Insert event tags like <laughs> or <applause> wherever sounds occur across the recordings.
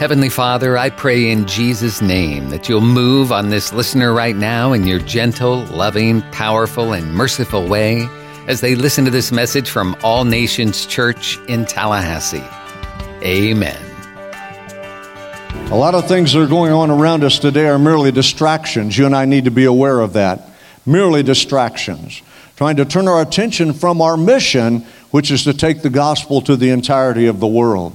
Heavenly Father, I pray in Jesus' name that you'll move on this listener right now in your gentle, loving, powerful, and merciful way as they listen to this message from All Nations Church in Tallahassee. Amen. A lot of things that are going on around us today are merely distractions. You and I need to be aware of that. Merely distractions. Trying to turn our attention from our mission, which is to take the gospel to the entirety of the world.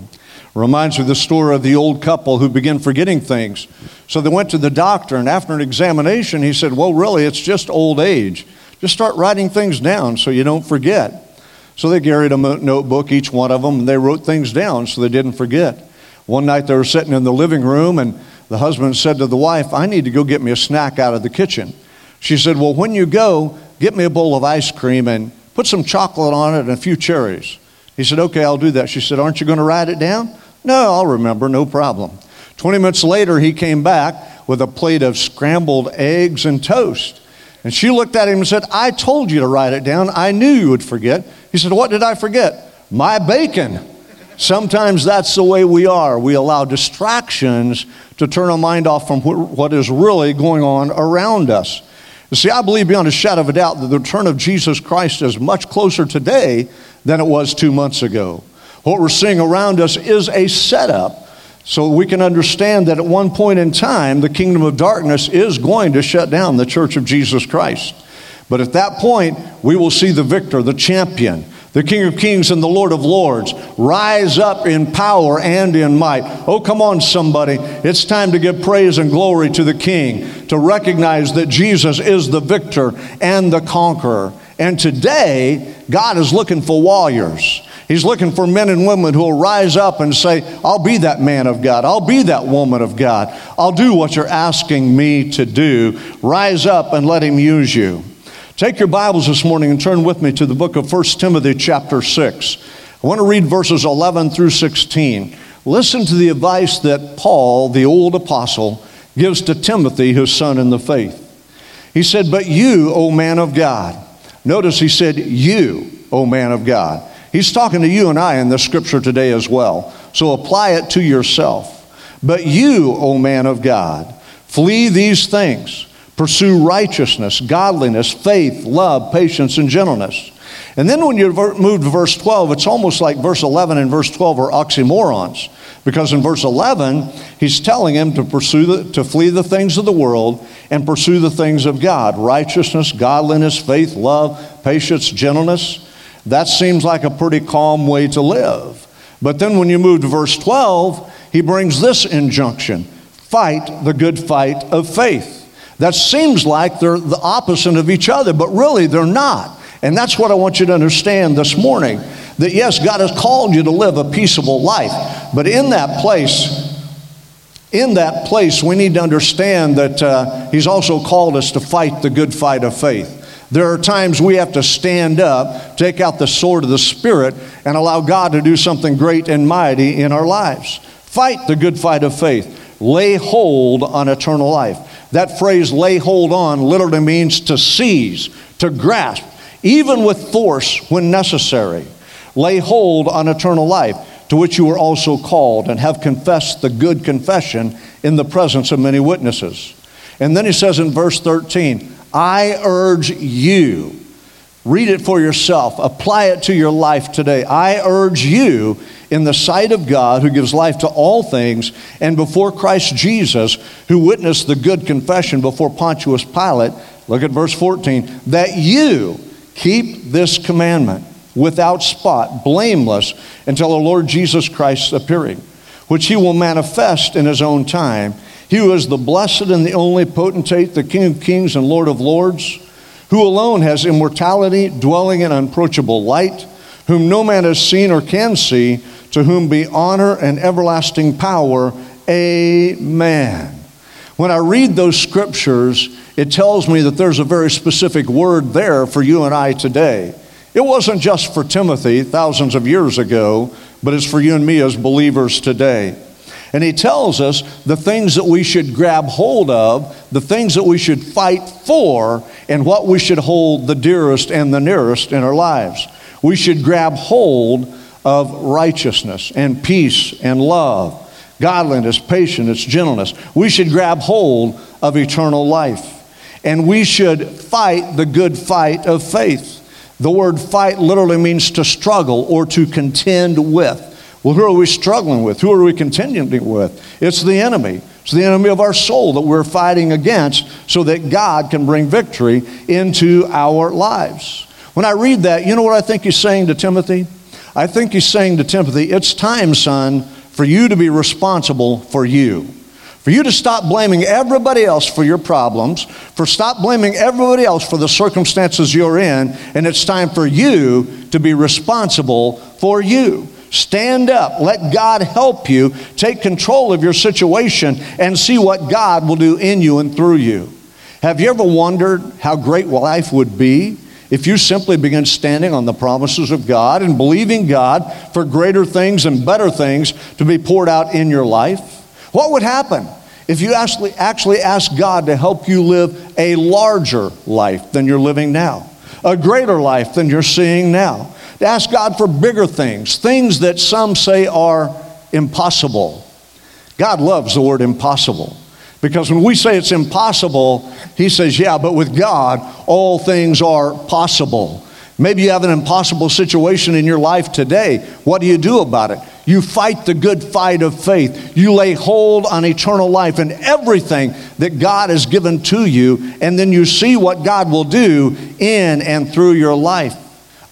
Reminds me of the story of the old couple who began forgetting things. So they went to the doctor, and after an examination, he said, Well, really, it's just old age. Just start writing things down so you don't forget. So they carried a notebook, each one of them, and they wrote things down so they didn't forget. One night they were sitting in the living room, and the husband said to the wife, I need to go get me a snack out of the kitchen. She said, Well, when you go, get me a bowl of ice cream and put some chocolate on it and a few cherries. He said, Okay, I'll do that. She said, Aren't you going to write it down? No, I'll remember, no problem. 20 minutes later, he came back with a plate of scrambled eggs and toast. And she looked at him and said, I told you to write it down. I knew you would forget. He said, What did I forget? My bacon. Sometimes that's the way we are. We allow distractions to turn our mind off from what is really going on around us. You see, I believe beyond a shadow of a doubt that the return of Jesus Christ is much closer today than it was two months ago. What we're seeing around us is a setup so we can understand that at one point in time, the kingdom of darkness is going to shut down the church of Jesus Christ. But at that point, we will see the victor, the champion, the King of Kings and the Lord of Lords rise up in power and in might. Oh, come on, somebody. It's time to give praise and glory to the King, to recognize that Jesus is the victor and the conqueror. And today, God is looking for warriors. He's looking for men and women who will rise up and say, I'll be that man of God. I'll be that woman of God. I'll do what you're asking me to do. Rise up and let Him use you. Take your Bibles this morning and turn with me to the book of 1 Timothy, chapter 6. I want to read verses 11 through 16. Listen to the advice that Paul, the old apostle, gives to Timothy, his son in the faith. He said, But you, O man of God, notice he said, You, O man of God. He's talking to you and I in the scripture today as well. So apply it to yourself. But you, O man of God, flee these things. Pursue righteousness, godliness, faith, love, patience, and gentleness. And then when you move to verse 12, it's almost like verse 11 and verse 12 are oxymorons. Because in verse 11, he's telling him to pursue the, to flee the things of the world and pursue the things of God righteousness, godliness, faith, love, patience, gentleness. That seems like a pretty calm way to live. But then when you move to verse 12, he brings this injunction fight the good fight of faith. That seems like they're the opposite of each other, but really they're not. And that's what I want you to understand this morning that yes, God has called you to live a peaceable life, but in that place, in that place, we need to understand that uh, He's also called us to fight the good fight of faith. There are times we have to stand up, take out the sword of the Spirit, and allow God to do something great and mighty in our lives. Fight the good fight of faith. Lay hold on eternal life. That phrase, lay hold on, literally means to seize, to grasp, even with force when necessary. Lay hold on eternal life, to which you were also called, and have confessed the good confession in the presence of many witnesses. And then he says in verse 13, I urge you, read it for yourself, apply it to your life today. I urge you, in the sight of God, who gives life to all things, and before Christ Jesus, who witnessed the good confession before Pontius Pilate, look at verse 14, that you keep this commandment without spot, blameless, until the Lord Jesus Christ's appearing, which he will manifest in his own time. He who is the blessed and the only potentate, the King of kings and Lord of lords, who alone has immortality, dwelling in unapproachable light, whom no man has seen or can see, to whom be honor and everlasting power. Amen. When I read those scriptures, it tells me that there's a very specific word there for you and I today. It wasn't just for Timothy thousands of years ago, but it's for you and me as believers today. And he tells us the things that we should grab hold of, the things that we should fight for, and what we should hold the dearest and the nearest in our lives. We should grab hold of righteousness and peace and love, godliness, patience, gentleness. We should grab hold of eternal life. And we should fight the good fight of faith. The word fight literally means to struggle or to contend with. Well, who are we struggling with? Who are we contending with? It's the enemy. It's the enemy of our soul that we're fighting against so that God can bring victory into our lives. When I read that, you know what I think he's saying to Timothy? I think he's saying to Timothy, it's time, son, for you to be responsible for you. For you to stop blaming everybody else for your problems, for stop blaming everybody else for the circumstances you're in, and it's time for you to be responsible for you. Stand up. Let God help you. Take control of your situation and see what God will do in you and through you. Have you ever wondered how great life would be if you simply begin standing on the promises of God and believing God for greater things and better things to be poured out in your life? What would happen if you actually, actually ask God to help you live a larger life than you're living now, a greater life than you're seeing now? To ask God for bigger things, things that some say are impossible. God loves the word impossible because when we say it's impossible, He says, yeah, but with God, all things are possible. Maybe you have an impossible situation in your life today. What do you do about it? You fight the good fight of faith. You lay hold on eternal life and everything that God has given to you, and then you see what God will do in and through your life.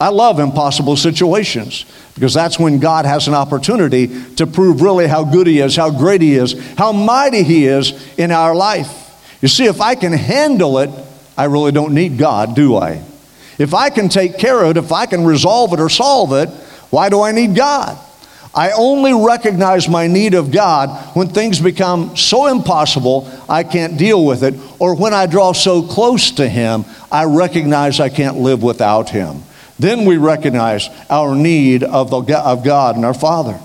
I love impossible situations because that's when God has an opportunity to prove really how good He is, how great He is, how mighty He is in our life. You see, if I can handle it, I really don't need God, do I? If I can take care of it, if I can resolve it or solve it, why do I need God? I only recognize my need of God when things become so impossible I can't deal with it, or when I draw so close to Him, I recognize I can't live without Him. Then we recognize our need of, the, of God and our Father.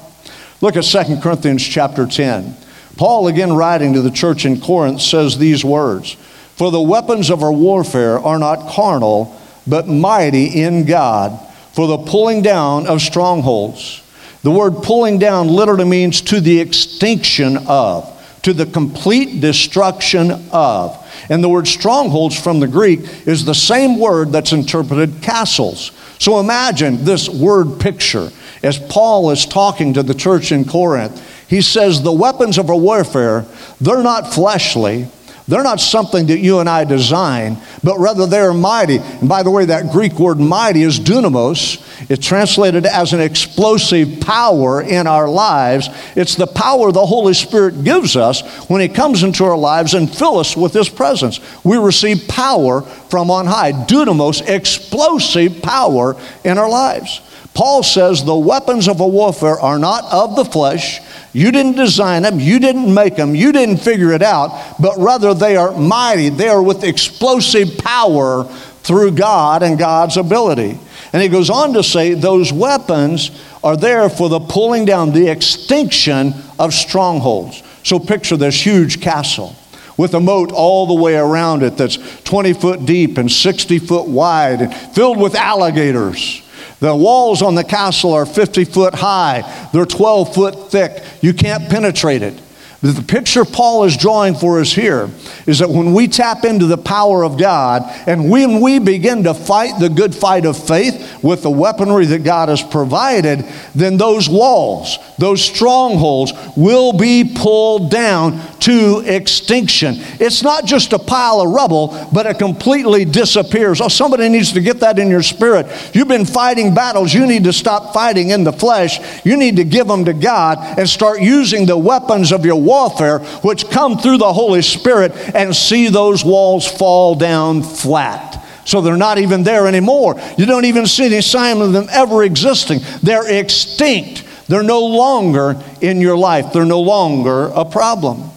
Look at 2 Corinthians chapter 10. Paul, again writing to the church in Corinth, says these words For the weapons of our warfare are not carnal, but mighty in God for the pulling down of strongholds. The word pulling down literally means to the extinction of, to the complete destruction of. And the word strongholds from the Greek is the same word that's interpreted castles. So imagine this word picture as Paul is talking to the church in Corinth. He says, The weapons of our warfare, they're not fleshly, they're not something that you and I design, but rather they're mighty. And by the way, that Greek word mighty is dunamis. It's translated as an explosive power in our lives. It's the power the Holy Spirit gives us when He comes into our lives and fill us with His presence. We receive power from on high. Dunamis, explosive power in our lives. Paul says the weapons of a warfare are not of the flesh. You didn't design them, you didn't make them, you didn't figure it out, but rather they are mighty. They are with explosive power through God and God's ability. And he goes on to say those weapons are there for the pulling down, the extinction of strongholds. So picture this huge castle with a moat all the way around it that's 20 foot deep and 60 foot wide and filled with alligators. The walls on the castle are 50 foot high, they're 12 foot thick. You can't penetrate it. The picture Paul is drawing for us here is that when we tap into the power of God and when we begin to fight the good fight of faith with the weaponry that God has provided, then those walls, those strongholds will be pulled down to extinction. It's not just a pile of rubble, but it completely disappears. Oh, somebody needs to get that in your spirit. You've been fighting battles. You need to stop fighting in the flesh. You need to give them to God and start using the weapons of your warfare, which come through the Holy Spirit, and see those walls fall down flat. So they're not even there anymore. You don't even see any sign of them ever existing. They're extinct. They're no longer in your life. They're no longer a problem.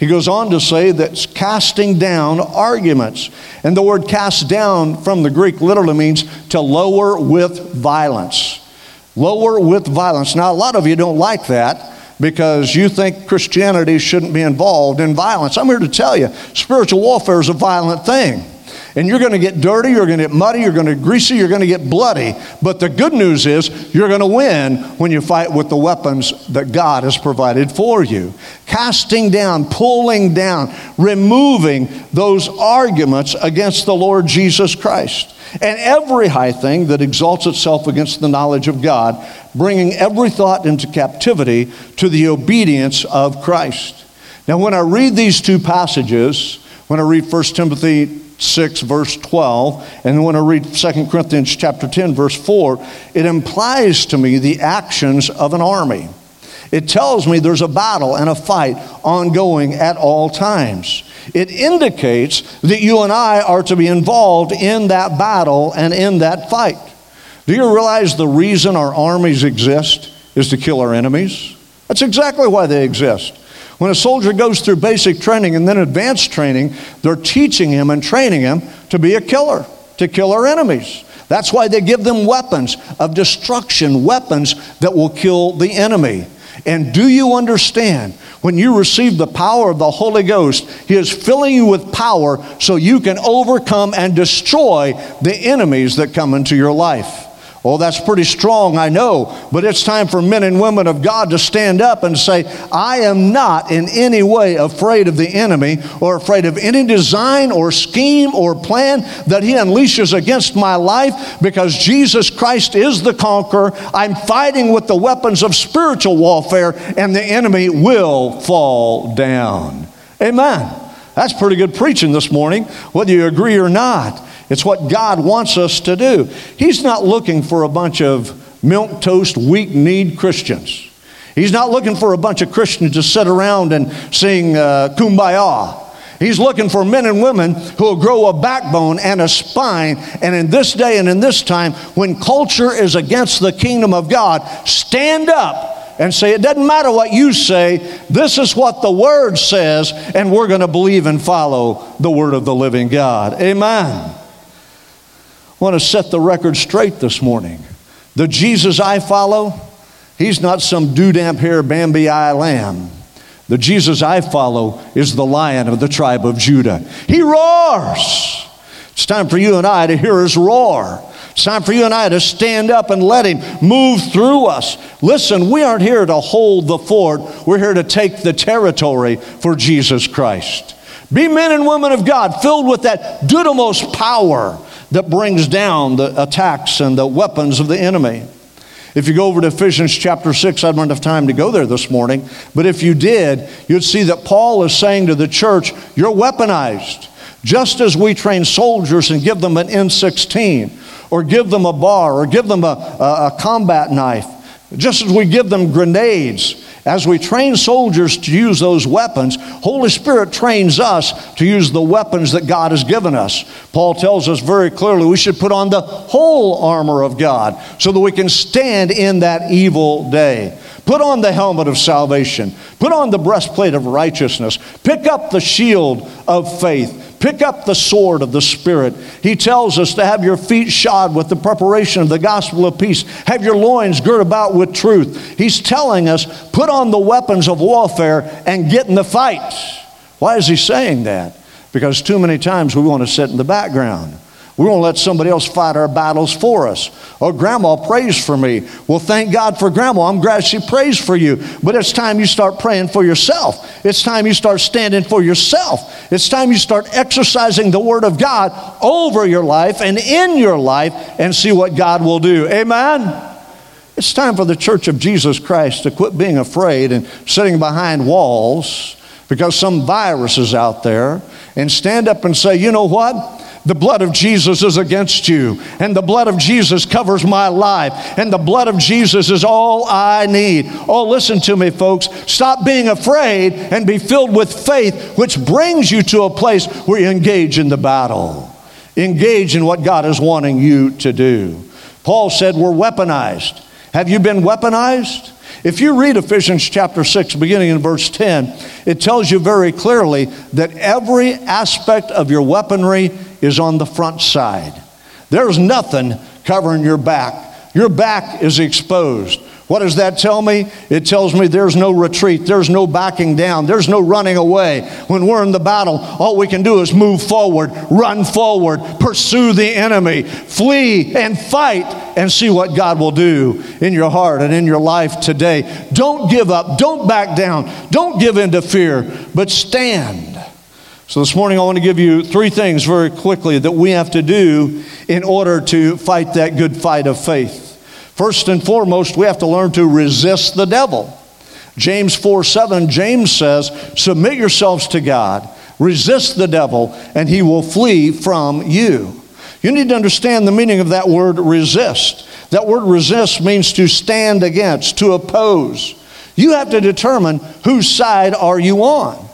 He goes on to say that's casting down arguments. And the word cast down from the Greek literally means to lower with violence. Lower with violence. Now, a lot of you don't like that because you think Christianity shouldn't be involved in violence. I'm here to tell you spiritual warfare is a violent thing. And you're going to get dirty, you're going to get muddy, you're going to get greasy, you're going to get bloody. But the good news is you're going to win when you fight with the weapons that God has provided for you. Casting down, pulling down, removing those arguments against the Lord Jesus Christ. And every high thing that exalts itself against the knowledge of God, bringing every thought into captivity to the obedience of Christ. Now, when I read these two passages, when I read 1 Timothy 6 verse 12 and when i read 2 corinthians chapter 10 verse 4 it implies to me the actions of an army. It tells me there's a battle and a fight ongoing at all times. It indicates that you and i are to be involved in that battle and in that fight. Do you realize the reason our armies exist is to kill our enemies? That's exactly why they exist when a soldier goes through basic training and then advanced training, they're teaching him and training him to be a killer, to kill our enemies. That's why they give them weapons of destruction, weapons that will kill the enemy. And do you understand? When you receive the power of the Holy Ghost, He is filling you with power so you can overcome and destroy the enemies that come into your life. Oh, that's pretty strong, I know, but it's time for men and women of God to stand up and say, I am not in any way afraid of the enemy or afraid of any design or scheme or plan that he unleashes against my life because Jesus Christ is the conqueror. I'm fighting with the weapons of spiritual warfare and the enemy will fall down. Amen. That's pretty good preaching this morning, whether you agree or not. It's what God wants us to do. He's not looking for a bunch of milk toast, weak kneed Christians. He's not looking for a bunch of Christians to sit around and sing uh, kumbaya. He's looking for men and women who will grow a backbone and a spine. And in this day and in this time, when culture is against the kingdom of God, stand up and say, It doesn't matter what you say, this is what the Word says, and we're going to believe and follow the Word of the living God. Amen. I want to set the record straight this morning. The Jesus I follow, he's not some dewdamp hair Bambi eye lamb. The Jesus I follow is the lion of the tribe of Judah. He roars. It's time for you and I to hear his roar. It's time for you and I to stand up and let him move through us. Listen, we aren't here to hold the fort, we're here to take the territory for Jesus Christ. Be men and women of God filled with that dunamis power that brings down the attacks and the weapons of the enemy. If you go over to Ephesians chapter 6, I don't have time to go there this morning, but if you did, you'd see that Paul is saying to the church, You're weaponized. Just as we train soldiers and give them an M16, or give them a bar, or give them a, a, a combat knife, just as we give them grenades, as we train soldiers to use those weapons, Holy Spirit trains us to use the weapons that God has given us. Paul tells us very clearly we should put on the whole armor of God so that we can stand in that evil day. Put on the helmet of salvation. Put on the breastplate of righteousness. Pick up the shield of faith. Pick up the sword of the Spirit. He tells us to have your feet shod with the preparation of the gospel of peace. Have your loins girt about with truth. He's telling us, put on the weapons of warfare and get in the fight. Why is he saying that? Because too many times we want to sit in the background. We won't let somebody else fight our battles for us. Oh, grandma prays for me. Well, thank God for grandma. I'm glad she prays for you. But it's time you start praying for yourself. It's time you start standing for yourself. It's time you start exercising the Word of God over your life and in your life and see what God will do. Amen? It's time for the Church of Jesus Christ to quit being afraid and sitting behind walls because some virus is out there and stand up and say, you know what? The blood of Jesus is against you, and the blood of Jesus covers my life, and the blood of Jesus is all I need. Oh, listen to me, folks. Stop being afraid and be filled with faith, which brings you to a place where you engage in the battle. Engage in what God is wanting you to do. Paul said, We're weaponized. Have you been weaponized? If you read Ephesians chapter 6, beginning in verse 10, it tells you very clearly that every aspect of your weaponry is on the front side. There's nothing covering your back. Your back is exposed. What does that tell me? It tells me there's no retreat, there's no backing down, there's no running away. When we're in the battle, all we can do is move forward, run forward, pursue the enemy, flee and fight, and see what God will do in your heart and in your life today. Don't give up, don't back down, don't give in to fear, but stand. So, this morning I want to give you three things very quickly that we have to do in order to fight that good fight of faith. First and foremost, we have to learn to resist the devil. James 4 7, James says, Submit yourselves to God, resist the devil, and he will flee from you. You need to understand the meaning of that word resist. That word resist means to stand against, to oppose. You have to determine whose side are you on.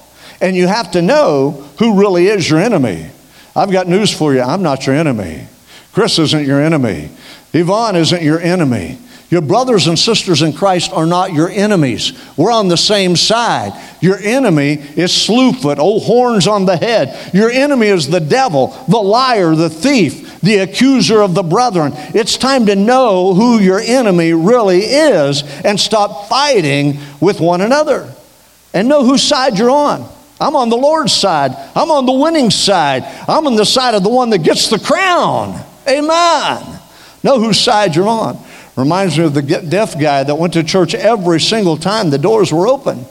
And you have to know who really is your enemy. I've got news for you. I'm not your enemy. Chris isn't your enemy. Yvonne isn't your enemy. Your brothers and sisters in Christ are not your enemies. We're on the same side. Your enemy is Slewfoot, old horns on the head. Your enemy is the devil, the liar, the thief, the accuser of the brethren. It's time to know who your enemy really is and stop fighting with one another and know whose side you're on. I'm on the Lord's side. I'm on the winning side. I'm on the side of the one that gets the crown. Amen. Know whose side you're on. Reminds me of the deaf guy that went to church every single time the doors were open.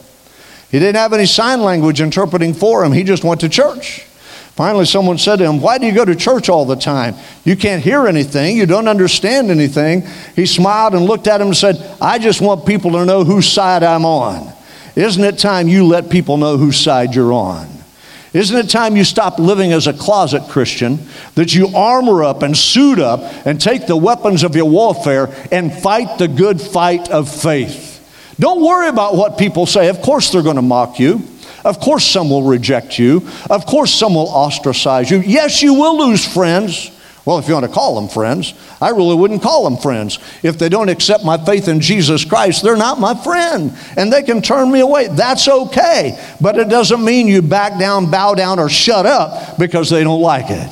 He didn't have any sign language interpreting for him, he just went to church. Finally, someone said to him, Why do you go to church all the time? You can't hear anything. You don't understand anything. He smiled and looked at him and said, I just want people to know whose side I'm on. Isn't it time you let people know whose side you're on? Isn't it time you stop living as a closet Christian, that you armor up and suit up and take the weapons of your warfare and fight the good fight of faith? Don't worry about what people say. Of course, they're going to mock you. Of course, some will reject you. Of course, some will ostracize you. Yes, you will lose friends. Well, if you want to call them friends, I really wouldn't call them friends. If they don't accept my faith in Jesus Christ, they're not my friend and they can turn me away. That's okay. But it doesn't mean you back down, bow down, or shut up because they don't like it.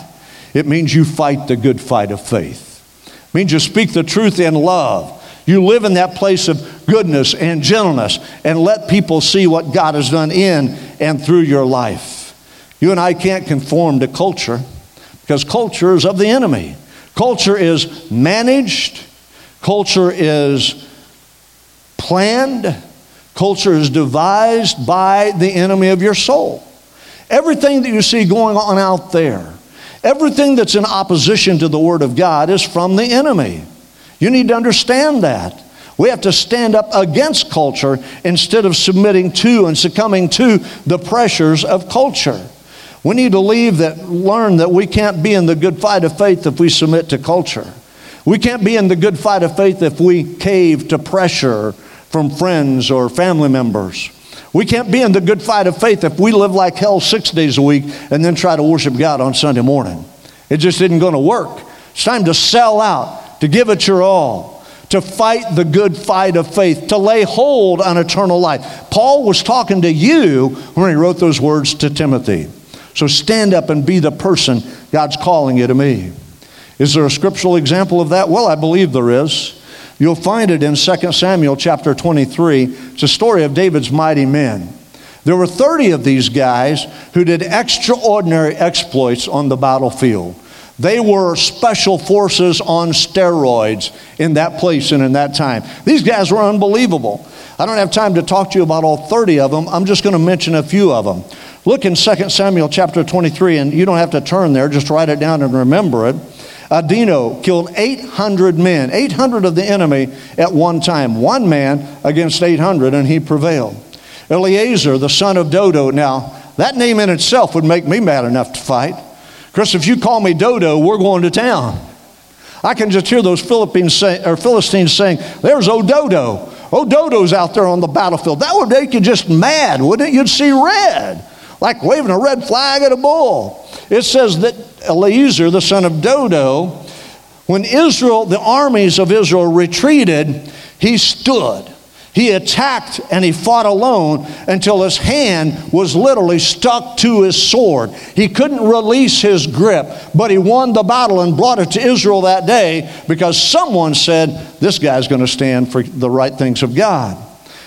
It means you fight the good fight of faith. It means you speak the truth in love. You live in that place of goodness and gentleness and let people see what God has done in and through your life. You and I can't conform to culture because culture is of the enemy. Culture is managed, culture is planned, culture is devised by the enemy of your soul. Everything that you see going on out there, everything that's in opposition to the Word of God is from the enemy. You need to understand that. We have to stand up against culture instead of submitting to and succumbing to the pressures of culture. We need to leave that, learn that we can't be in the good fight of faith if we submit to culture. We can't be in the good fight of faith if we cave to pressure from friends or family members. We can't be in the good fight of faith if we live like hell six days a week and then try to worship God on Sunday morning. It just isn't going to work. It's time to sell out, to give it your all, to fight the good fight of faith, to lay hold on eternal life. Paul was talking to you when he wrote those words to Timothy. So stand up and be the person God's calling you to be. Is there a scriptural example of that? Well, I believe there is. You'll find it in 2 Samuel chapter 23. It's a story of David's mighty men. There were 30 of these guys who did extraordinary exploits on the battlefield. They were special forces on steroids in that place and in that time. These guys were unbelievable. I don't have time to talk to you about all 30 of them. I'm just going to mention a few of them. Look in 2 Samuel chapter 23, and you don't have to turn there, just write it down and remember it. Uh, Adino killed 800 men, 800 of the enemy at one time, one man against 800, and he prevailed. Eleazar, the son of Dodo, now that name in itself would make me mad enough to fight. Chris, if you call me Dodo, we're going to town. I can just hear those Philippines say, or Philistines saying, There's Ododo. Ododo's out there on the battlefield. That would make you just mad, wouldn't it? You'd see red like waving a red flag at a bull. It says that Eleazar, the son of Dodo, when Israel, the armies of Israel retreated, he stood. He attacked and he fought alone until his hand was literally stuck to his sword. He couldn't release his grip, but he won the battle and brought it to Israel that day because someone said, This guy's going to stand for the right things of God.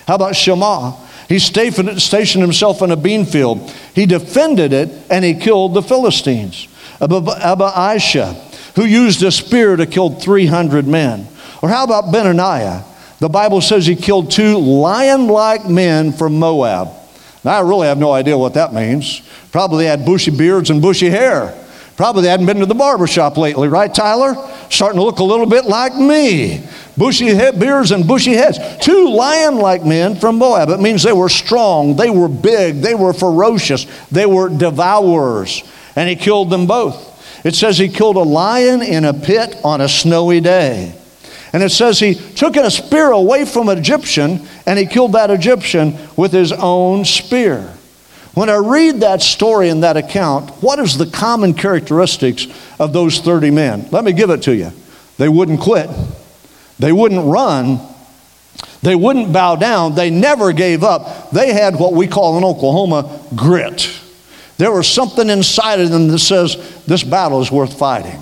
How about Shammah? He stationed himself in a bean field. He defended it and he killed the Philistines. Abishai, who used a spear to kill 300 men. Or how about Benaiah? The Bible says he killed two lion like men from Moab. Now, I really have no idea what that means. Probably had bushy beards and bushy hair. Probably hadn't been to the barber shop lately, right, Tyler? Starting to look a little bit like me. Bushy head, beards and bushy heads. Two lion like men from Moab. It means they were strong, they were big, they were ferocious, they were devourers. And he killed them both. It says he killed a lion in a pit on a snowy day. And it says he took a spear away from an Egyptian and he killed that Egyptian with his own spear. When I read that story and that account, what is the common characteristics of those 30 men? Let me give it to you. They wouldn't quit, they wouldn't run, they wouldn't bow down, they never gave up. They had what we call in Oklahoma grit. There was something inside of them that says, This battle is worth fighting.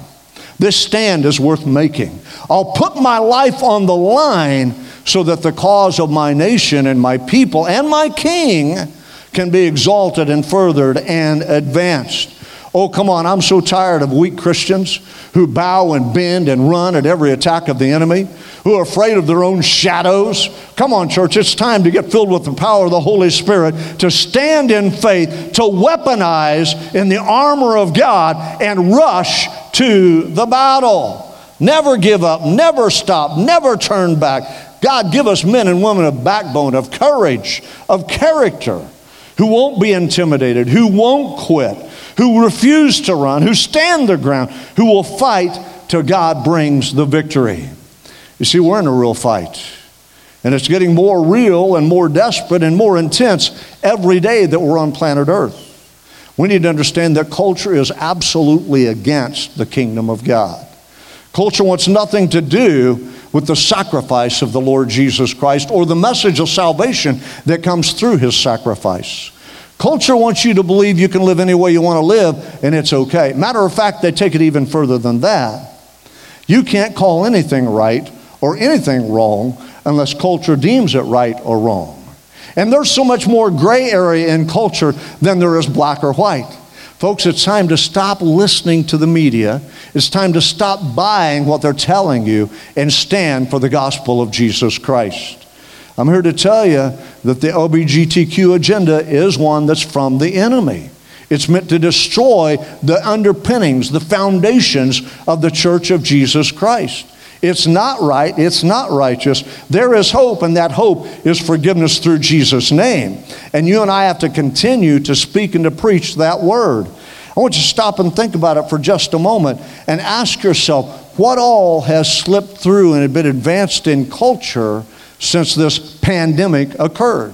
This stand is worth making. I'll put my life on the line so that the cause of my nation and my people and my king can be exalted and furthered and advanced. Oh, come on, I'm so tired of weak Christians who bow and bend and run at every attack of the enemy, who are afraid of their own shadows. Come on, church, it's time to get filled with the power of the Holy Spirit, to stand in faith, to weaponize in the armor of God and rush to the battle. Never give up, never stop, never turn back. God, give us men and women of backbone, of courage, of character, who won't be intimidated, who won't quit who refuse to run, who stand their ground, who will fight till God brings the victory. You see, we're in a real fight. And it's getting more real and more desperate and more intense every day that we're on planet Earth. We need to understand that culture is absolutely against the kingdom of God. Culture wants nothing to do with the sacrifice of the Lord Jesus Christ or the message of salvation that comes through his sacrifice. Culture wants you to believe you can live any way you want to live and it's okay. Matter of fact, they take it even further than that. You can't call anything right or anything wrong unless culture deems it right or wrong. And there's so much more gray area in culture than there is black or white. Folks, it's time to stop listening to the media. It's time to stop buying what they're telling you and stand for the gospel of Jesus Christ. I'm here to tell you that the LBGTQ agenda is one that's from the enemy. It's meant to destroy the underpinnings, the foundations of the church of Jesus Christ. It's not right. It's not righteous. There is hope, and that hope is forgiveness through Jesus' name. And you and I have to continue to speak and to preach that word. I want you to stop and think about it for just a moment and ask yourself what all has slipped through and been advanced in culture since this pandemic occurred.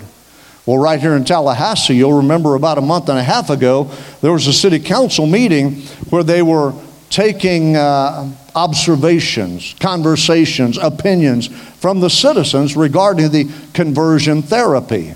Well, right here in Tallahassee, you'll remember about a month and a half ago, there was a city council meeting where they were taking uh, observations, conversations, opinions from the citizens regarding the conversion therapy.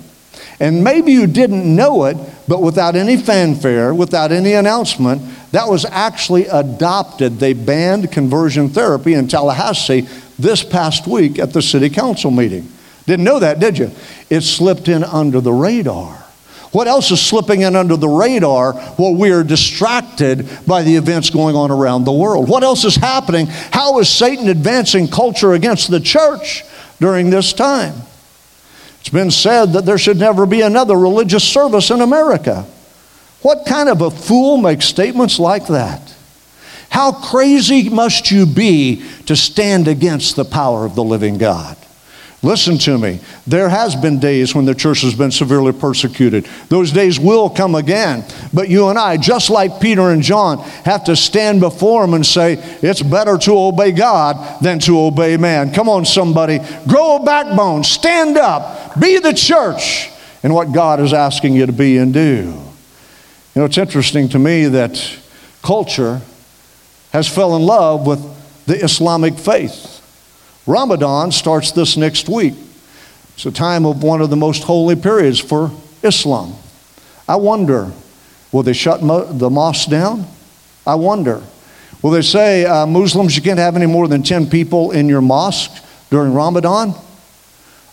And maybe you didn't know it, but without any fanfare, without any announcement, that was actually adopted. They banned conversion therapy in Tallahassee this past week at the city council meeting. Didn't know that, did you? It slipped in under the radar. What else is slipping in under the radar while we are distracted by the events going on around the world? What else is happening? How is Satan advancing culture against the church during this time? It's been said that there should never be another religious service in America. What kind of a fool makes statements like that? How crazy must you be to stand against the power of the living God? Listen to me. There has been days when the church has been severely persecuted. Those days will come again. But you and I, just like Peter and John, have to stand before him and say, it's better to obey God than to obey man. Come on, somebody. Grow a backbone. Stand up. Be the church in what God is asking you to be and do. You know, it's interesting to me that culture has fell in love with the Islamic faith. Ramadan starts this next week. It's a time of one of the most holy periods for Islam. I wonder, will they shut mo- the mosques down? I wonder. Will they say, uh, Muslims, you can't have any more than 10 people in your mosque during Ramadan?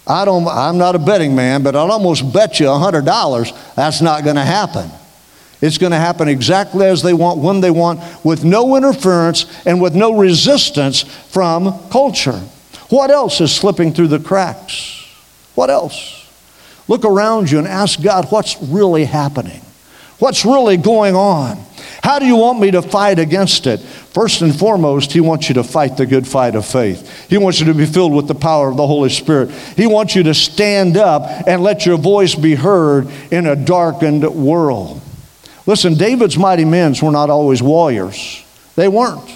I don't, I'm not a betting man, but I'll almost bet you $100 that's not going to happen. It's going to happen exactly as they want, when they want, with no interference and with no resistance from culture. What else is slipping through the cracks? What else? Look around you and ask God what's really happening. What's really going on? How do you want me to fight against it? First and foremost, He wants you to fight the good fight of faith. He wants you to be filled with the power of the Holy Spirit. He wants you to stand up and let your voice be heard in a darkened world. Listen, David's mighty men were not always warriors, they weren't.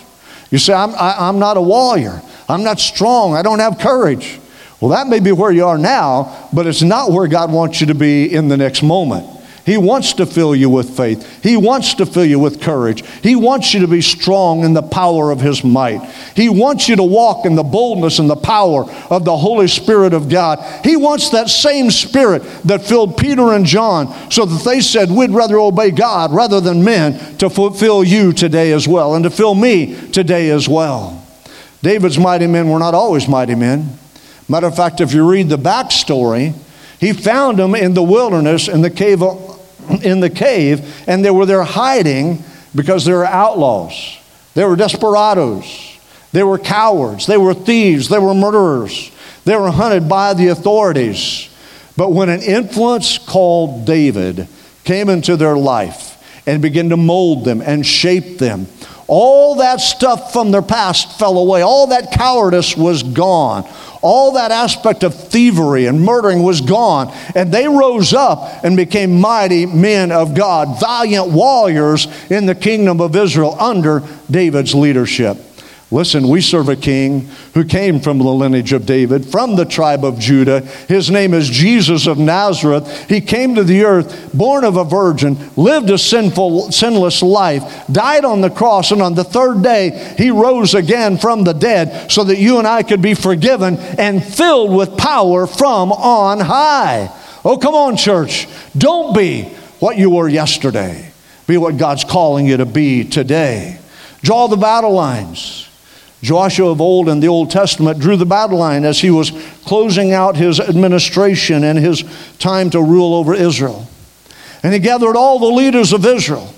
You say, I'm, I, i am not a warrior. I'm not strong. I don't have courage. Well, that may be where you are now, but it's not where God wants you to be in the next moment. He wants to fill you with faith. He wants to fill you with courage. He wants you to be strong in the power of His might. He wants you to walk in the boldness and the power of the Holy Spirit of God. He wants that same Spirit that filled Peter and John so that they said, We'd rather obey God rather than men to fulfill you today as well and to fill me today as well. David's mighty men were not always mighty men. Matter of fact, if you read the backstory, he found them in the wilderness in the cave, in the cave, and they were there hiding because they were outlaws. They were desperados. They were cowards. They were thieves. They were murderers. They were hunted by the authorities. But when an influence called David came into their life and began to mold them and shape them, all that stuff from their past fell away. All that cowardice was gone. All that aspect of thievery and murdering was gone. And they rose up and became mighty men of God, valiant warriors in the kingdom of Israel under David's leadership. Listen, we serve a king who came from the lineage of David, from the tribe of Judah. His name is Jesus of Nazareth. He came to the earth, born of a virgin, lived a sinful, sinless life, died on the cross, and on the third day, he rose again from the dead so that you and I could be forgiven and filled with power from on high. Oh, come on, church. Don't be what you were yesterday, be what God's calling you to be today. Draw the battle lines. Joshua of old in the Old Testament drew the battle line as he was closing out his administration and his time to rule over Israel. And he gathered all the leaders of Israel.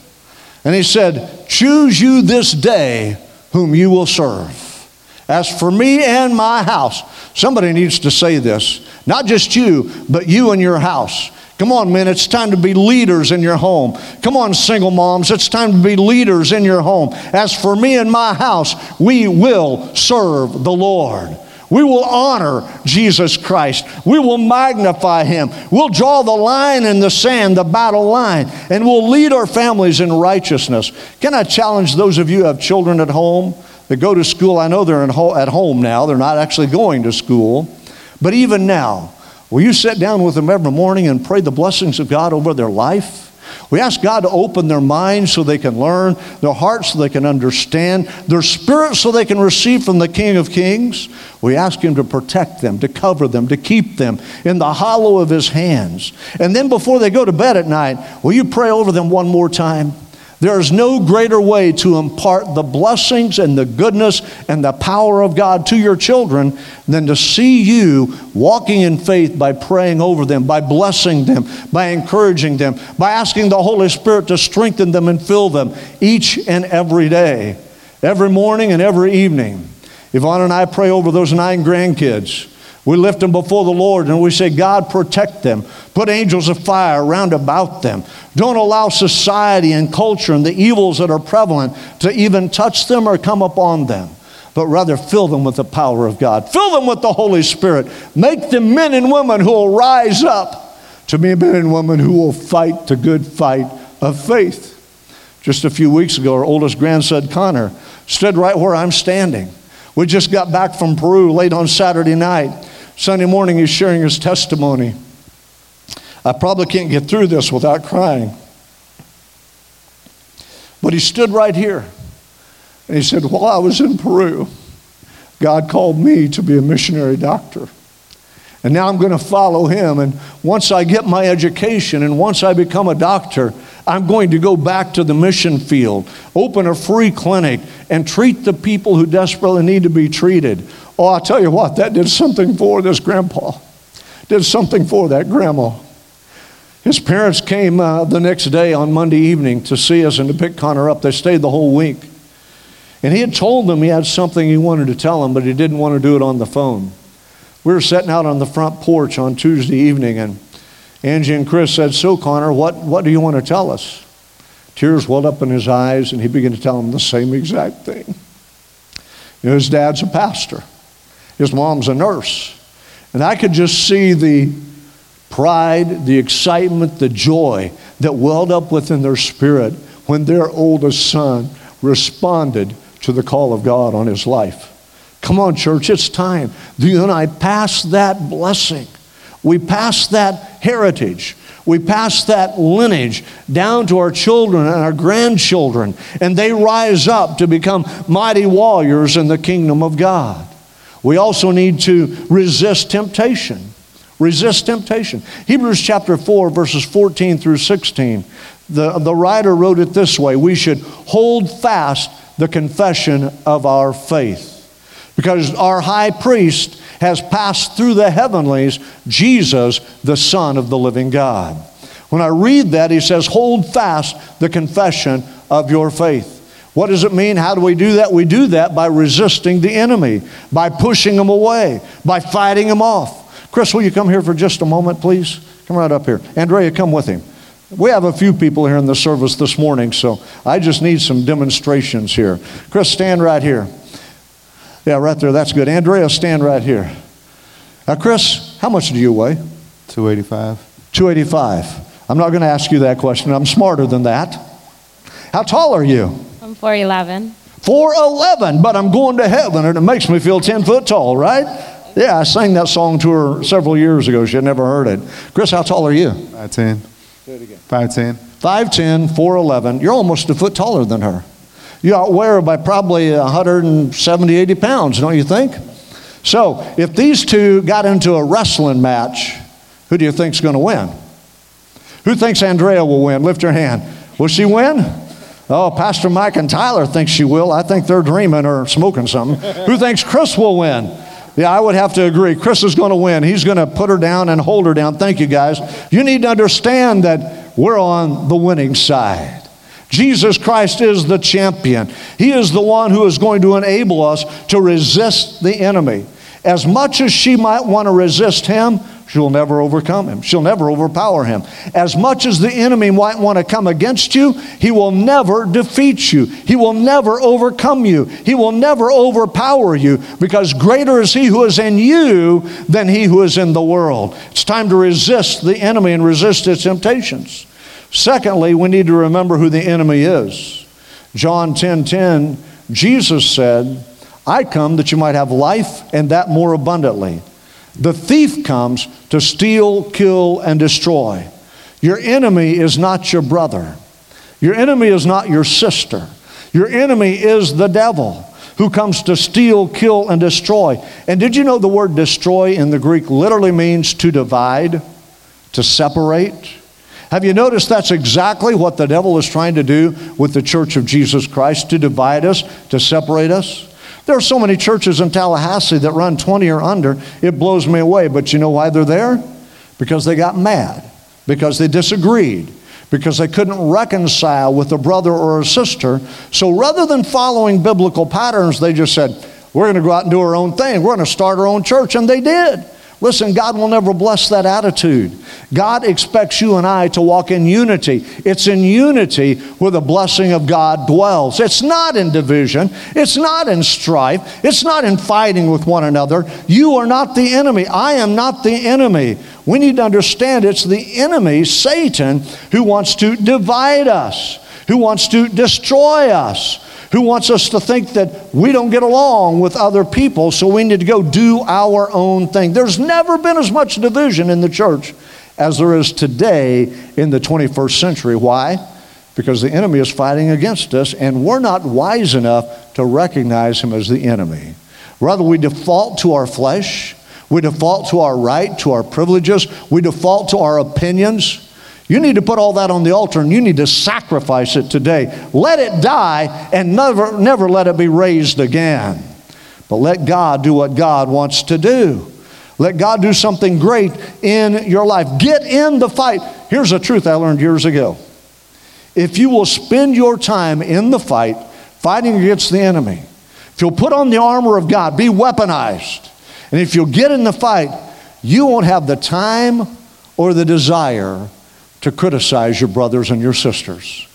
And he said, Choose you this day whom you will serve. As for me and my house, somebody needs to say this. Not just you, but you and your house. Come on, men, it's time to be leaders in your home. Come on, single moms, it's time to be leaders in your home. As for me and my house, we will serve the Lord. We will honor Jesus Christ. We will magnify him. We'll draw the line in the sand, the battle line, and we'll lead our families in righteousness. Can I challenge those of you who have children at home that go to school? I know they're at home now, they're not actually going to school. But even now, Will you sit down with them every morning and pray the blessings of God over their life? We ask God to open their minds so they can learn, their hearts so they can understand, their spirits so they can receive from the King of Kings. We ask Him to protect them, to cover them, to keep them in the hollow of His hands. And then before they go to bed at night, will you pray over them one more time? There is no greater way to impart the blessings and the goodness and the power of God to your children than to see you walking in faith by praying over them, by blessing them, by encouraging them, by asking the Holy Spirit to strengthen them and fill them each and every day, every morning and every evening. Yvonne and I pray over those nine grandkids. We lift them before the Lord and we say, God, protect them. Put angels of fire round about them. Don't allow society and culture and the evils that are prevalent to even touch them or come upon them, but rather fill them with the power of God. Fill them with the Holy Spirit. Make them men and women who will rise up to be men and women who will fight the good fight of faith. Just a few weeks ago, our oldest grandson, Connor, stood right where I'm standing. We just got back from Peru late on Saturday night. Sunday morning, he's sharing his testimony. I probably can't get through this without crying. But he stood right here and he said, While I was in Peru, God called me to be a missionary doctor. And now I'm going to follow him. And once I get my education and once I become a doctor, I'm going to go back to the mission field, open a free clinic, and treat the people who desperately need to be treated. Oh, I'll tell you what, that did something for this grandpa, did something for that grandma. His parents came uh, the next day on Monday evening to see us and to pick Connor up. They stayed the whole week. And he had told them he had something he wanted to tell them, but he didn't want to do it on the phone. We were sitting out on the front porch on Tuesday evening, and Angie and Chris said, So, Connor, what, what do you want to tell us? Tears welled up in his eyes, and he began to tell them the same exact thing. You know, his dad's a pastor, his mom's a nurse. And I could just see the pride, the excitement, the joy that welled up within their spirit when their oldest son responded to the call of God on his life. Come on, church, it's time. You and I pass that blessing. We pass that heritage. We pass that lineage down to our children and our grandchildren, and they rise up to become mighty warriors in the kingdom of God. We also need to resist temptation. Resist temptation. Hebrews chapter 4, verses 14 through 16. The, the writer wrote it this way We should hold fast the confession of our faith because our high priest has passed through the heavenlies, Jesus, the Son of the living God. When I read that, he says, Hold fast the confession of your faith. What does it mean? How do we do that? We do that by resisting the enemy, by pushing him away, by fighting him off. Chris, will you come here for just a moment, please? Come right up here. Andrea, come with him. We have a few people here in the service this morning, so I just need some demonstrations here. Chris, stand right here. Yeah, right there. That's good. Andrea, stand right here. Now, Chris, how much do you weigh? 285. 285. I'm not going to ask you that question. I'm smarter than that. How tall are you? I'm 4'11. 4'11, but I'm going to heaven, and it makes me feel 10 foot tall, right? Yeah, I sang that song to her several years ago. She had never heard it. Chris, how tall are you? 5'10. Say it again. 5'10. 5'10, 4'11. You're almost a foot taller than her you outweigh her by probably 170, 80 pounds, don't you think? So, if these two got into a wrestling match, who do you think's going to win? Who thinks Andrea will win? Lift your hand. Will she win? Oh, Pastor Mike and Tyler think she will. I think they're dreaming or smoking something. <laughs> Who thinks Chris will win? Yeah, I would have to agree. Chris is going to win. He's going to put her down and hold her down. Thank you, guys. You need to understand that we're on the winning side. Jesus Christ is the champion. He is the one who is going to enable us to resist the enemy. As much as she might want to resist him, she'll never overcome him. She'll never overpower him. As much as the enemy might want to come against you, he will never defeat you. He will never overcome you. He will never overpower you because greater is he who is in you than he who is in the world. It's time to resist the enemy and resist its temptations. Secondly, we need to remember who the enemy is. John 10 10, Jesus said, I come that you might have life and that more abundantly. The thief comes to steal, kill, and destroy. Your enemy is not your brother. Your enemy is not your sister. Your enemy is the devil who comes to steal, kill, and destroy. And did you know the word destroy in the Greek literally means to divide, to separate? Have you noticed that's exactly what the devil is trying to do with the church of Jesus Christ to divide us, to separate us? There are so many churches in Tallahassee that run 20 or under, it blows me away. But you know why they're there? Because they got mad, because they disagreed, because they couldn't reconcile with a brother or a sister. So rather than following biblical patterns, they just said, We're going to go out and do our own thing. We're going to start our own church. And they did. Listen, God will never bless that attitude. God expects you and I to walk in unity. It's in unity where the blessing of God dwells. It's not in division, it's not in strife, it's not in fighting with one another. You are not the enemy. I am not the enemy. We need to understand it's the enemy, Satan, who wants to divide us, who wants to destroy us who wants us to think that we don't get along with other people, so we need to go do our own thing. There's never been as much division in the church as there is today in the 21st century. Why? Because the enemy is fighting against us, and we're not wise enough to recognize him as the enemy. Rather, we default to our flesh. We default to our right, to our privileges. We default to our opinions. You need to put all that on the altar and you need to sacrifice it today. Let it die and never, never let it be raised again. But let God do what God wants to do. Let God do something great in your life. Get in the fight. Here's a truth I learned years ago. If you will spend your time in the fight, fighting against the enemy, if you'll put on the armor of God, be weaponized, and if you'll get in the fight, you won't have the time or the desire to criticize your brothers and your sisters.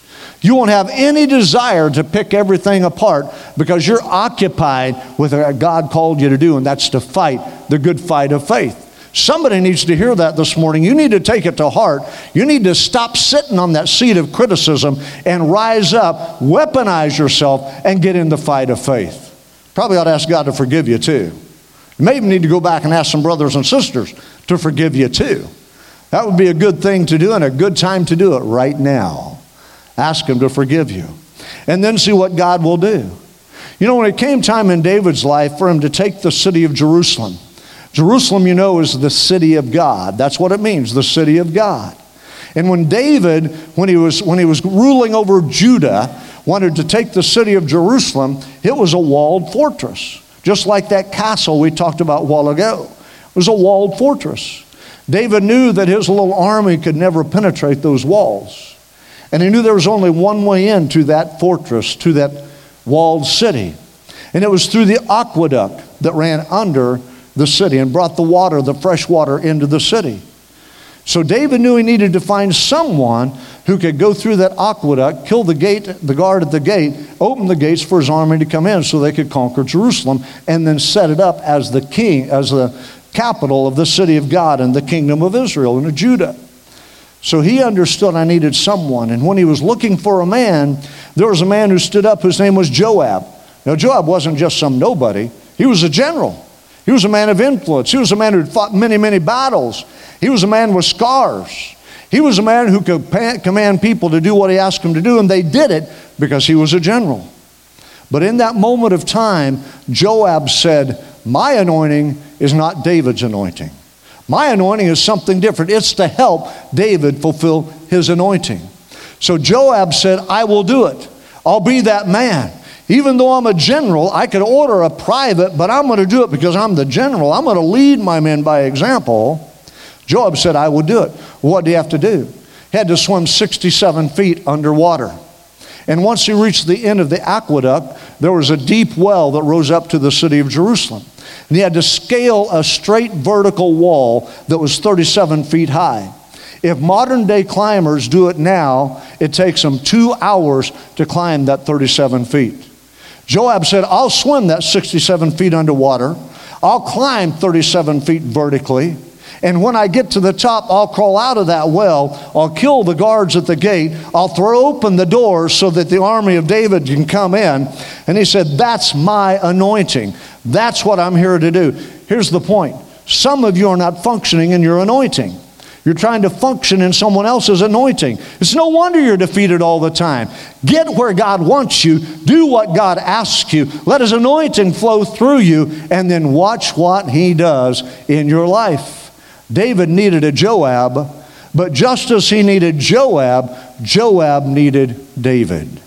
You won't have any desire to pick everything apart because you're occupied with what God called you to do, and that's to fight the good fight of faith. Somebody needs to hear that this morning. You need to take it to heart. You need to stop sitting on that seat of criticism and rise up, weaponize yourself, and get in the fight of faith. Probably ought to ask God to forgive you too. You may even need to go back and ask some brothers and sisters to forgive you too. That would be a good thing to do and a good time to do it right now. Ask Him to forgive you. And then see what God will do. You know, when it came time in David's life for him to take the city of Jerusalem, Jerusalem, you know, is the city of God. That's what it means, the city of God. And when David, when he was, when he was ruling over Judah, wanted to take the city of Jerusalem, it was a walled fortress, just like that castle we talked about a while ago. It was a walled fortress. David knew that his little army could never penetrate those walls. And he knew there was only one way into that fortress, to that walled city. And it was through the aqueduct that ran under the city and brought the water, the fresh water, into the city. So David knew he needed to find someone who could go through that aqueduct, kill the gate, the guard at the gate, open the gates for his army to come in so they could conquer Jerusalem and then set it up as the king, as the capital of the city of God and the kingdom of Israel and of Judah. So he understood I needed someone. And when he was looking for a man, there was a man who stood up whose name was Joab. Now, Joab wasn't just some nobody, he was a general. He was a man of influence. He was a man who had fought many, many battles. He was a man with scars. He was a man who could command people to do what he asked them to do, and they did it because he was a general. But in that moment of time, Joab said, My anointing is not David's anointing. My anointing is something different. It's to help David fulfill his anointing. So Joab said, I will do it. I'll be that man. Even though I'm a general, I could order a private, but I'm going to do it because I'm the general. I'm going to lead my men by example. Joab said, I will do it. What do you have to do? He had to swim 67 feet underwater. And once he reached the end of the aqueduct, there was a deep well that rose up to the city of Jerusalem. And he had to scale a straight vertical wall that was 37 feet high. If modern day climbers do it now, it takes them two hours to climb that 37 feet. Joab said, I'll swim that 67 feet underwater. I'll climb 37 feet vertically. And when I get to the top, I'll crawl out of that well. I'll kill the guards at the gate. I'll throw open the doors so that the army of David can come in. And he said, That's my anointing. That's what I'm here to do. Here's the point some of you are not functioning in your anointing. You're trying to function in someone else's anointing. It's no wonder you're defeated all the time. Get where God wants you, do what God asks you, let His anointing flow through you, and then watch what He does in your life. David needed a Joab, but just as he needed Joab, Joab needed David.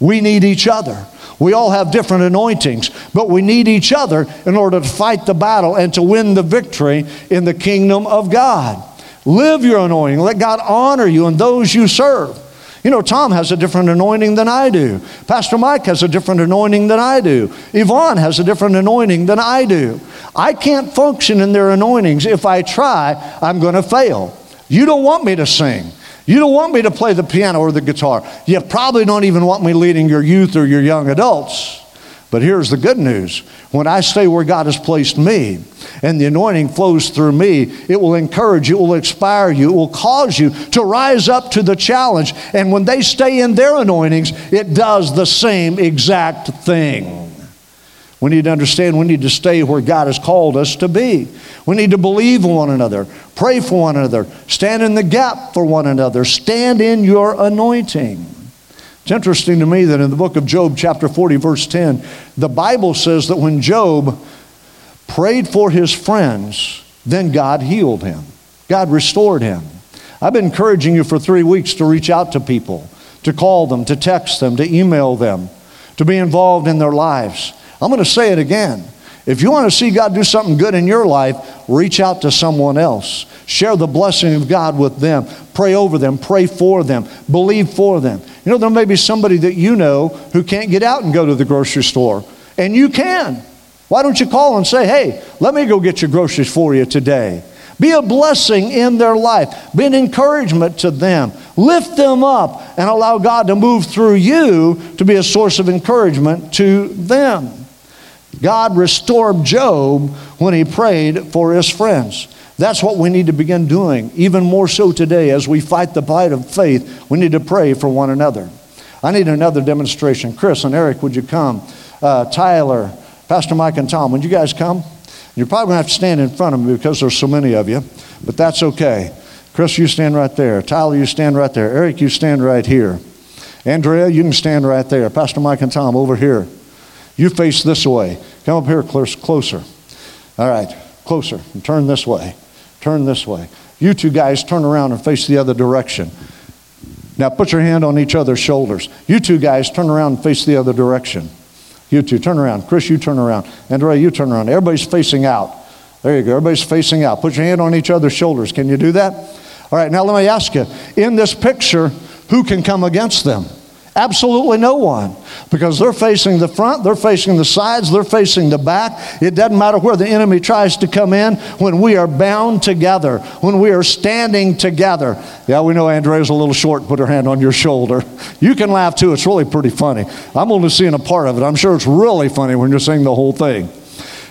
We need each other. We all have different anointings, but we need each other in order to fight the battle and to win the victory in the kingdom of God. Live your anointing. Let God honor you and those you serve. You know, Tom has a different anointing than I do. Pastor Mike has a different anointing than I do. Yvonne has a different anointing than I do. I can't function in their anointings. If I try, I'm going to fail. You don't want me to sing. You don't want me to play the piano or the guitar. You probably don't even want me leading your youth or your young adults. But here's the good news when I stay where God has placed me and the anointing flows through me, it will encourage you, it will inspire you, it will cause you to rise up to the challenge. And when they stay in their anointings, it does the same exact thing. We need to understand we need to stay where God has called us to be. We need to believe one another, pray for one another, stand in the gap for one another, stand in your anointing. It's interesting to me that in the book of Job, chapter 40, verse 10, the Bible says that when Job prayed for his friends, then God healed him. God restored him. I've been encouraging you for three weeks to reach out to people, to call them, to text them, to email them, to be involved in their lives. I'm going to say it again. If you want to see God do something good in your life, reach out to someone else. Share the blessing of God with them. Pray over them. Pray for them. Believe for them. You know, there may be somebody that you know who can't get out and go to the grocery store, and you can. Why don't you call and say, hey, let me go get your groceries for you today? Be a blessing in their life. Be an encouragement to them. Lift them up and allow God to move through you to be a source of encouragement to them. God restored Job when he prayed for his friends. That's what we need to begin doing, even more so today as we fight the fight of faith. We need to pray for one another. I need another demonstration. Chris and Eric, would you come? Uh, Tyler, Pastor Mike, and Tom, would you guys come? You're probably going to have to stand in front of me because there's so many of you, but that's okay. Chris, you stand right there. Tyler, you stand right there. Eric, you stand right here. Andrea, you can stand right there. Pastor Mike and Tom, over here. You face this way. Come up here closer. All right, closer. And turn this way. Turn this way. You two guys turn around and face the other direction. Now put your hand on each other's shoulders. You two guys turn around and face the other direction. You two, turn around. Chris, you turn around. Andrea, you turn around. Everybody's facing out. There you go. Everybody's facing out. Put your hand on each other's shoulders. Can you do that? All right, now let me ask you in this picture, who can come against them? Absolutely no one. Because they're facing the front, they're facing the sides, they're facing the back. It doesn't matter where the enemy tries to come in when we are bound together, when we are standing together. Yeah, we know Andrea's a little short, put her hand on your shoulder. You can laugh too, it's really pretty funny. I'm only seeing a part of it. I'm sure it's really funny when you're seeing the whole thing.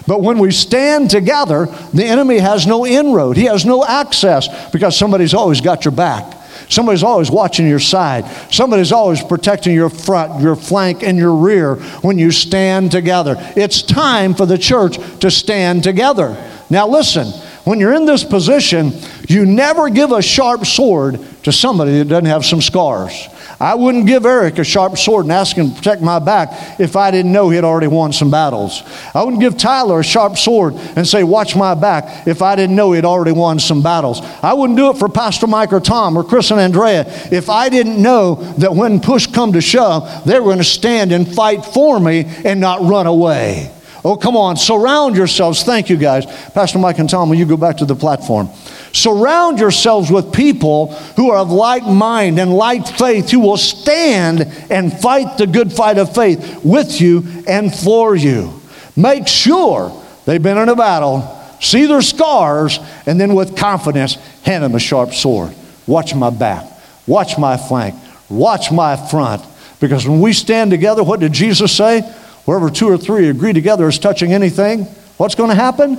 But when we stand together, the enemy has no inroad. He has no access because somebody's always got your back. Somebody's always watching your side. Somebody's always protecting your front, your flank, and your rear when you stand together. It's time for the church to stand together. Now, listen, when you're in this position, you never give a sharp sword to somebody that doesn't have some scars. I wouldn't give Eric a sharp sword and ask him to protect my back if I didn't know he'd already won some battles. I wouldn't give Tyler a sharp sword and say, Watch my back if I didn't know he'd already won some battles. I wouldn't do it for Pastor Mike or Tom or Chris and Andrea if I didn't know that when push come to shove, they were going to stand and fight for me and not run away. Oh, come on, surround yourselves. Thank you, guys. Pastor Mike and Tom, will you go back to the platform? Surround yourselves with people who are of like mind and like faith, who will stand and fight the good fight of faith with you and for you. Make sure they've been in a battle, see their scars, and then with confidence, hand them a sharp sword. Watch my back, watch my flank, watch my front. Because when we stand together, what did Jesus say? Wherever two or three agree together is touching anything, what's going to happen?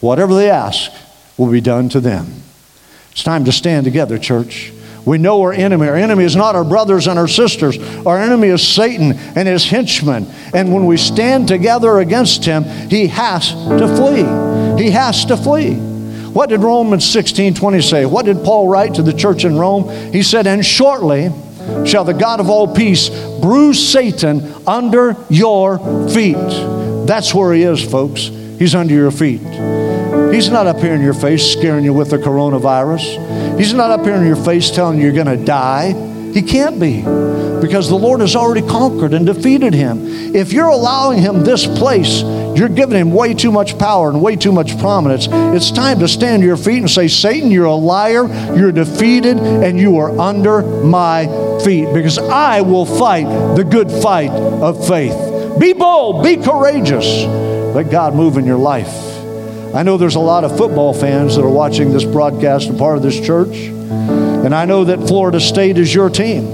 Whatever they ask will be done to them. It's time to stand together, church. We know our enemy. Our enemy is not our brothers and our sisters. Our enemy is Satan and his henchmen. And when we stand together against him, he has to flee. He has to flee. What did Romans 16 20 say? What did Paul write to the church in Rome? He said, And shortly shall the God of all peace bruise Satan under your feet. That's where he is, folks. He's under your feet. He's not up here in your face scaring you with the coronavirus. He's not up here in your face telling you you're going to die. He can't be because the Lord has already conquered and defeated him. If you're allowing him this place, you're giving him way too much power and way too much prominence. It's time to stand to your feet and say, Satan, you're a liar, you're defeated, and you are under my feet because I will fight the good fight of faith. Be bold, be courageous. Let God move in your life. I know there's a lot of football fans that are watching this broadcast and part of this church. And I know that Florida State is your team.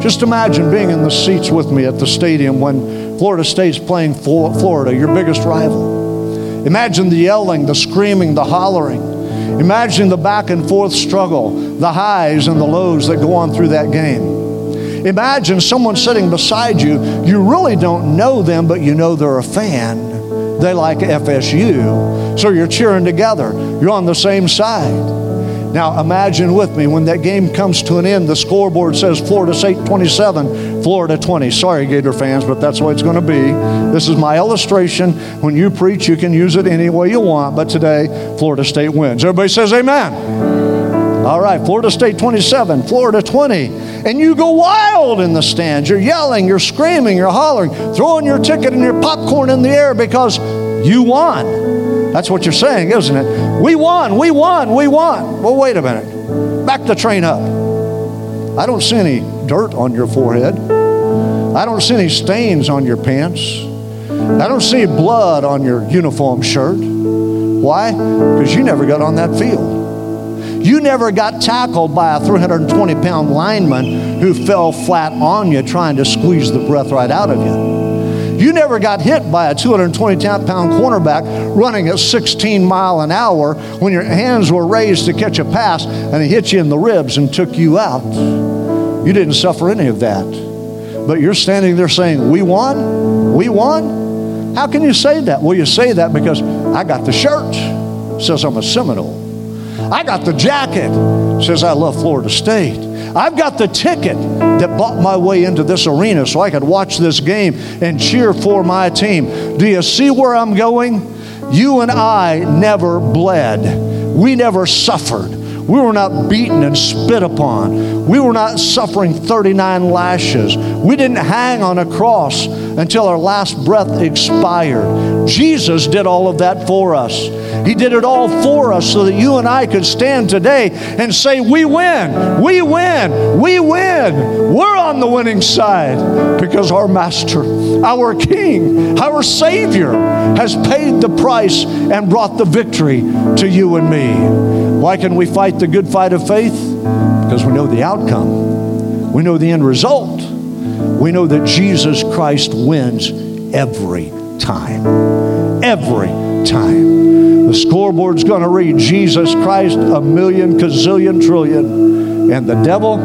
Just imagine being in the seats with me at the stadium when Florida State's playing Florida, your biggest rival. Imagine the yelling, the screaming, the hollering. Imagine the back and forth struggle, the highs and the lows that go on through that game. Imagine someone sitting beside you. You really don't know them, but you know they're a fan they like FSU. So you're cheering together, you're on the same side. Now imagine with me when that game comes to an end, the scoreboard says Florida State 27, Florida 20. Sorry, Gator fans, but that's the way it's going to be. This is my illustration. When you preach, you can use it any way you want, but today, Florida State wins. Everybody says amen. All right, Florida State 27, Florida 20. And you go wild in the stands. You're yelling, you're screaming, you're hollering, throwing your ticket and your popcorn in the air because you won. That's what you're saying, isn't it? We won, we won, we won. Well, wait a minute. Back the train up. I don't see any dirt on your forehead. I don't see any stains on your pants. I don't see blood on your uniform shirt. Why? Because you never got on that field. You never got tackled by a 320 pound lineman who fell flat on you trying to squeeze the breath right out of you. You never got hit by a 220 pound cornerback running at 16 mile an hour when your hands were raised to catch a pass and he hit you in the ribs and took you out. You didn't suffer any of that. But you're standing there saying, We won? We won? How can you say that? Well, you say that because I got the shirt. It says I'm a Seminole. I got the jacket. Says I love Florida State. I've got the ticket that bought my way into this arena so I could watch this game and cheer for my team. Do you see where I'm going? You and I never bled. We never suffered. We were not beaten and spit upon. We were not suffering 39 lashes. We didn't hang on a cross until our last breath expired. Jesus did all of that for us. He did it all for us so that you and I could stand today and say, We win, we win, we win. We're on the winning side because our Master, our King, our Savior has paid the price and brought the victory to you and me. Why can we fight the good fight of faith? Because we know the outcome, we know the end result. We know that Jesus Christ wins every time. Every time. The scoreboard's going to read Jesus Christ a million, gazillion, trillion, and the devil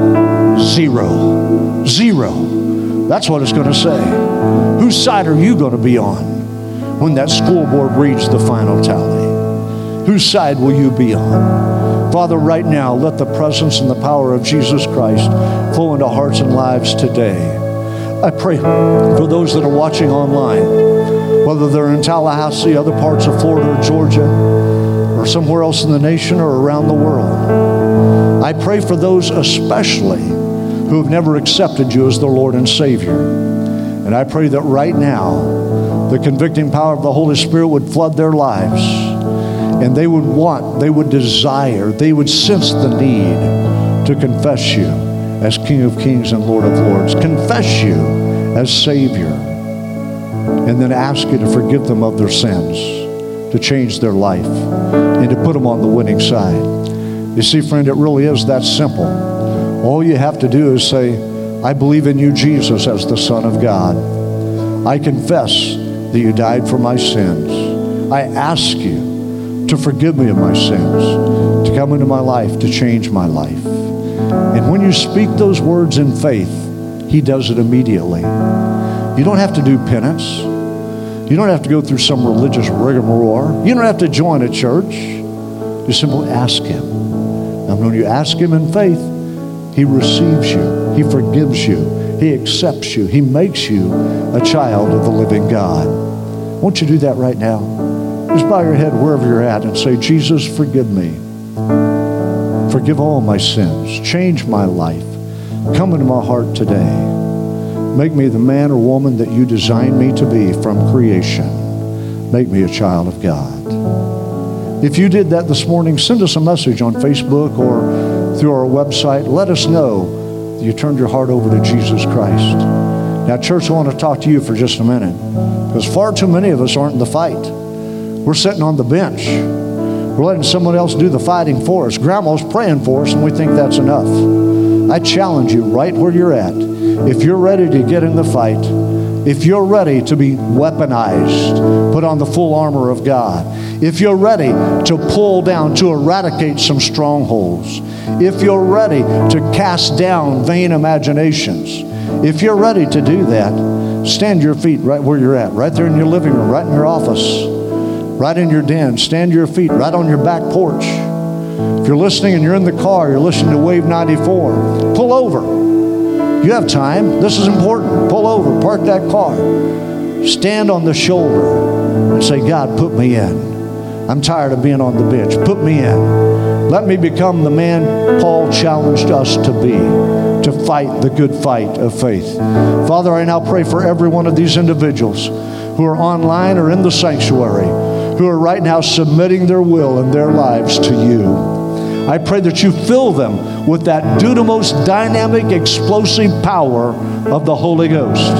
zero. Zero. That's what it's going to say. Whose side are you going to be on when that scoreboard reads the final tally? Whose side will you be on? Father, right now, let the presence and the power of Jesus Christ flow into hearts and lives today. I pray for those that are watching online, whether they're in Tallahassee, other parts of Florida or Georgia, or somewhere else in the nation or around the world. I pray for those especially who have never accepted you as their Lord and Savior. And I pray that right now, the convicting power of the Holy Spirit would flood their lives and they would want, they would desire, they would sense the need to confess you as King of Kings and Lord of Lords, confess you as Savior, and then ask you to forgive them of their sins, to change their life, and to put them on the winning side. You see, friend, it really is that simple. All you have to do is say, I believe in you, Jesus, as the Son of God. I confess that you died for my sins. I ask you to forgive me of my sins, to come into my life, to change my life. And when you speak those words in faith, He does it immediately. You don't have to do penance. You don't have to go through some religious rigmarole. You don't have to join a church. You simply ask Him. And when you ask Him in faith, He receives you, He forgives you, He accepts you, He makes you a child of the living God. Won't you do that right now? Just bow your head wherever you're at and say, Jesus, forgive me. Forgive all my sins. Change my life. Come into my heart today. Make me the man or woman that you designed me to be from creation. Make me a child of God. If you did that this morning, send us a message on Facebook or through our website. Let us know you turned your heart over to Jesus Christ. Now, church, I want to talk to you for just a minute because far too many of us aren't in the fight. We're sitting on the bench we're letting someone else do the fighting for us. Grandma's praying for us, and we think that's enough. I challenge you right where you're at. If you're ready to get in the fight, if you're ready to be weaponized, put on the full armor of God, if you're ready to pull down, to eradicate some strongholds, if you're ready to cast down vain imaginations, if you're ready to do that, stand your feet right where you're at, right there in your living room, right in your office right in your den. Stand your feet right on your back porch. If you're listening and you're in the car, you're listening to Wave 94, pull over. You have time. This is important. Pull over, park that car, stand on the shoulder, and say, God, put me in. I'm tired of being on the bench. Put me in. Let me become the man Paul challenged us to be, to fight the good fight of faith. Father, I now pray for every one of these individuals who are online or in the sanctuary, who are right now submitting their will and their lives to you. I pray that you fill them with that dunamis, dynamic, explosive power of the Holy Ghost.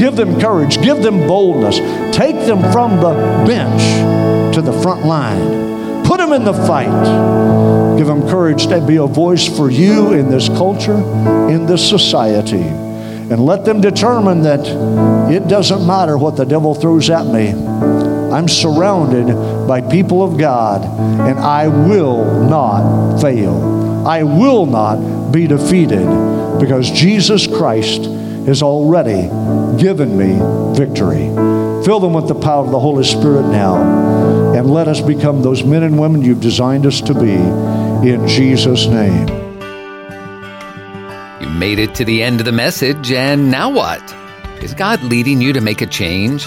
Give them courage, give them boldness, take them from the bench to the front line. Put them in the fight. Give them courage to be a voice for you in this culture, in this society. And let them determine that it doesn't matter what the devil throws at me. I'm surrounded by people of God, and I will not fail. I will not be defeated because Jesus Christ has already given me victory. Fill them with the power of the Holy Spirit now, and let us become those men and women you've designed us to be in Jesus' name. You made it to the end of the message, and now what? Is God leading you to make a change?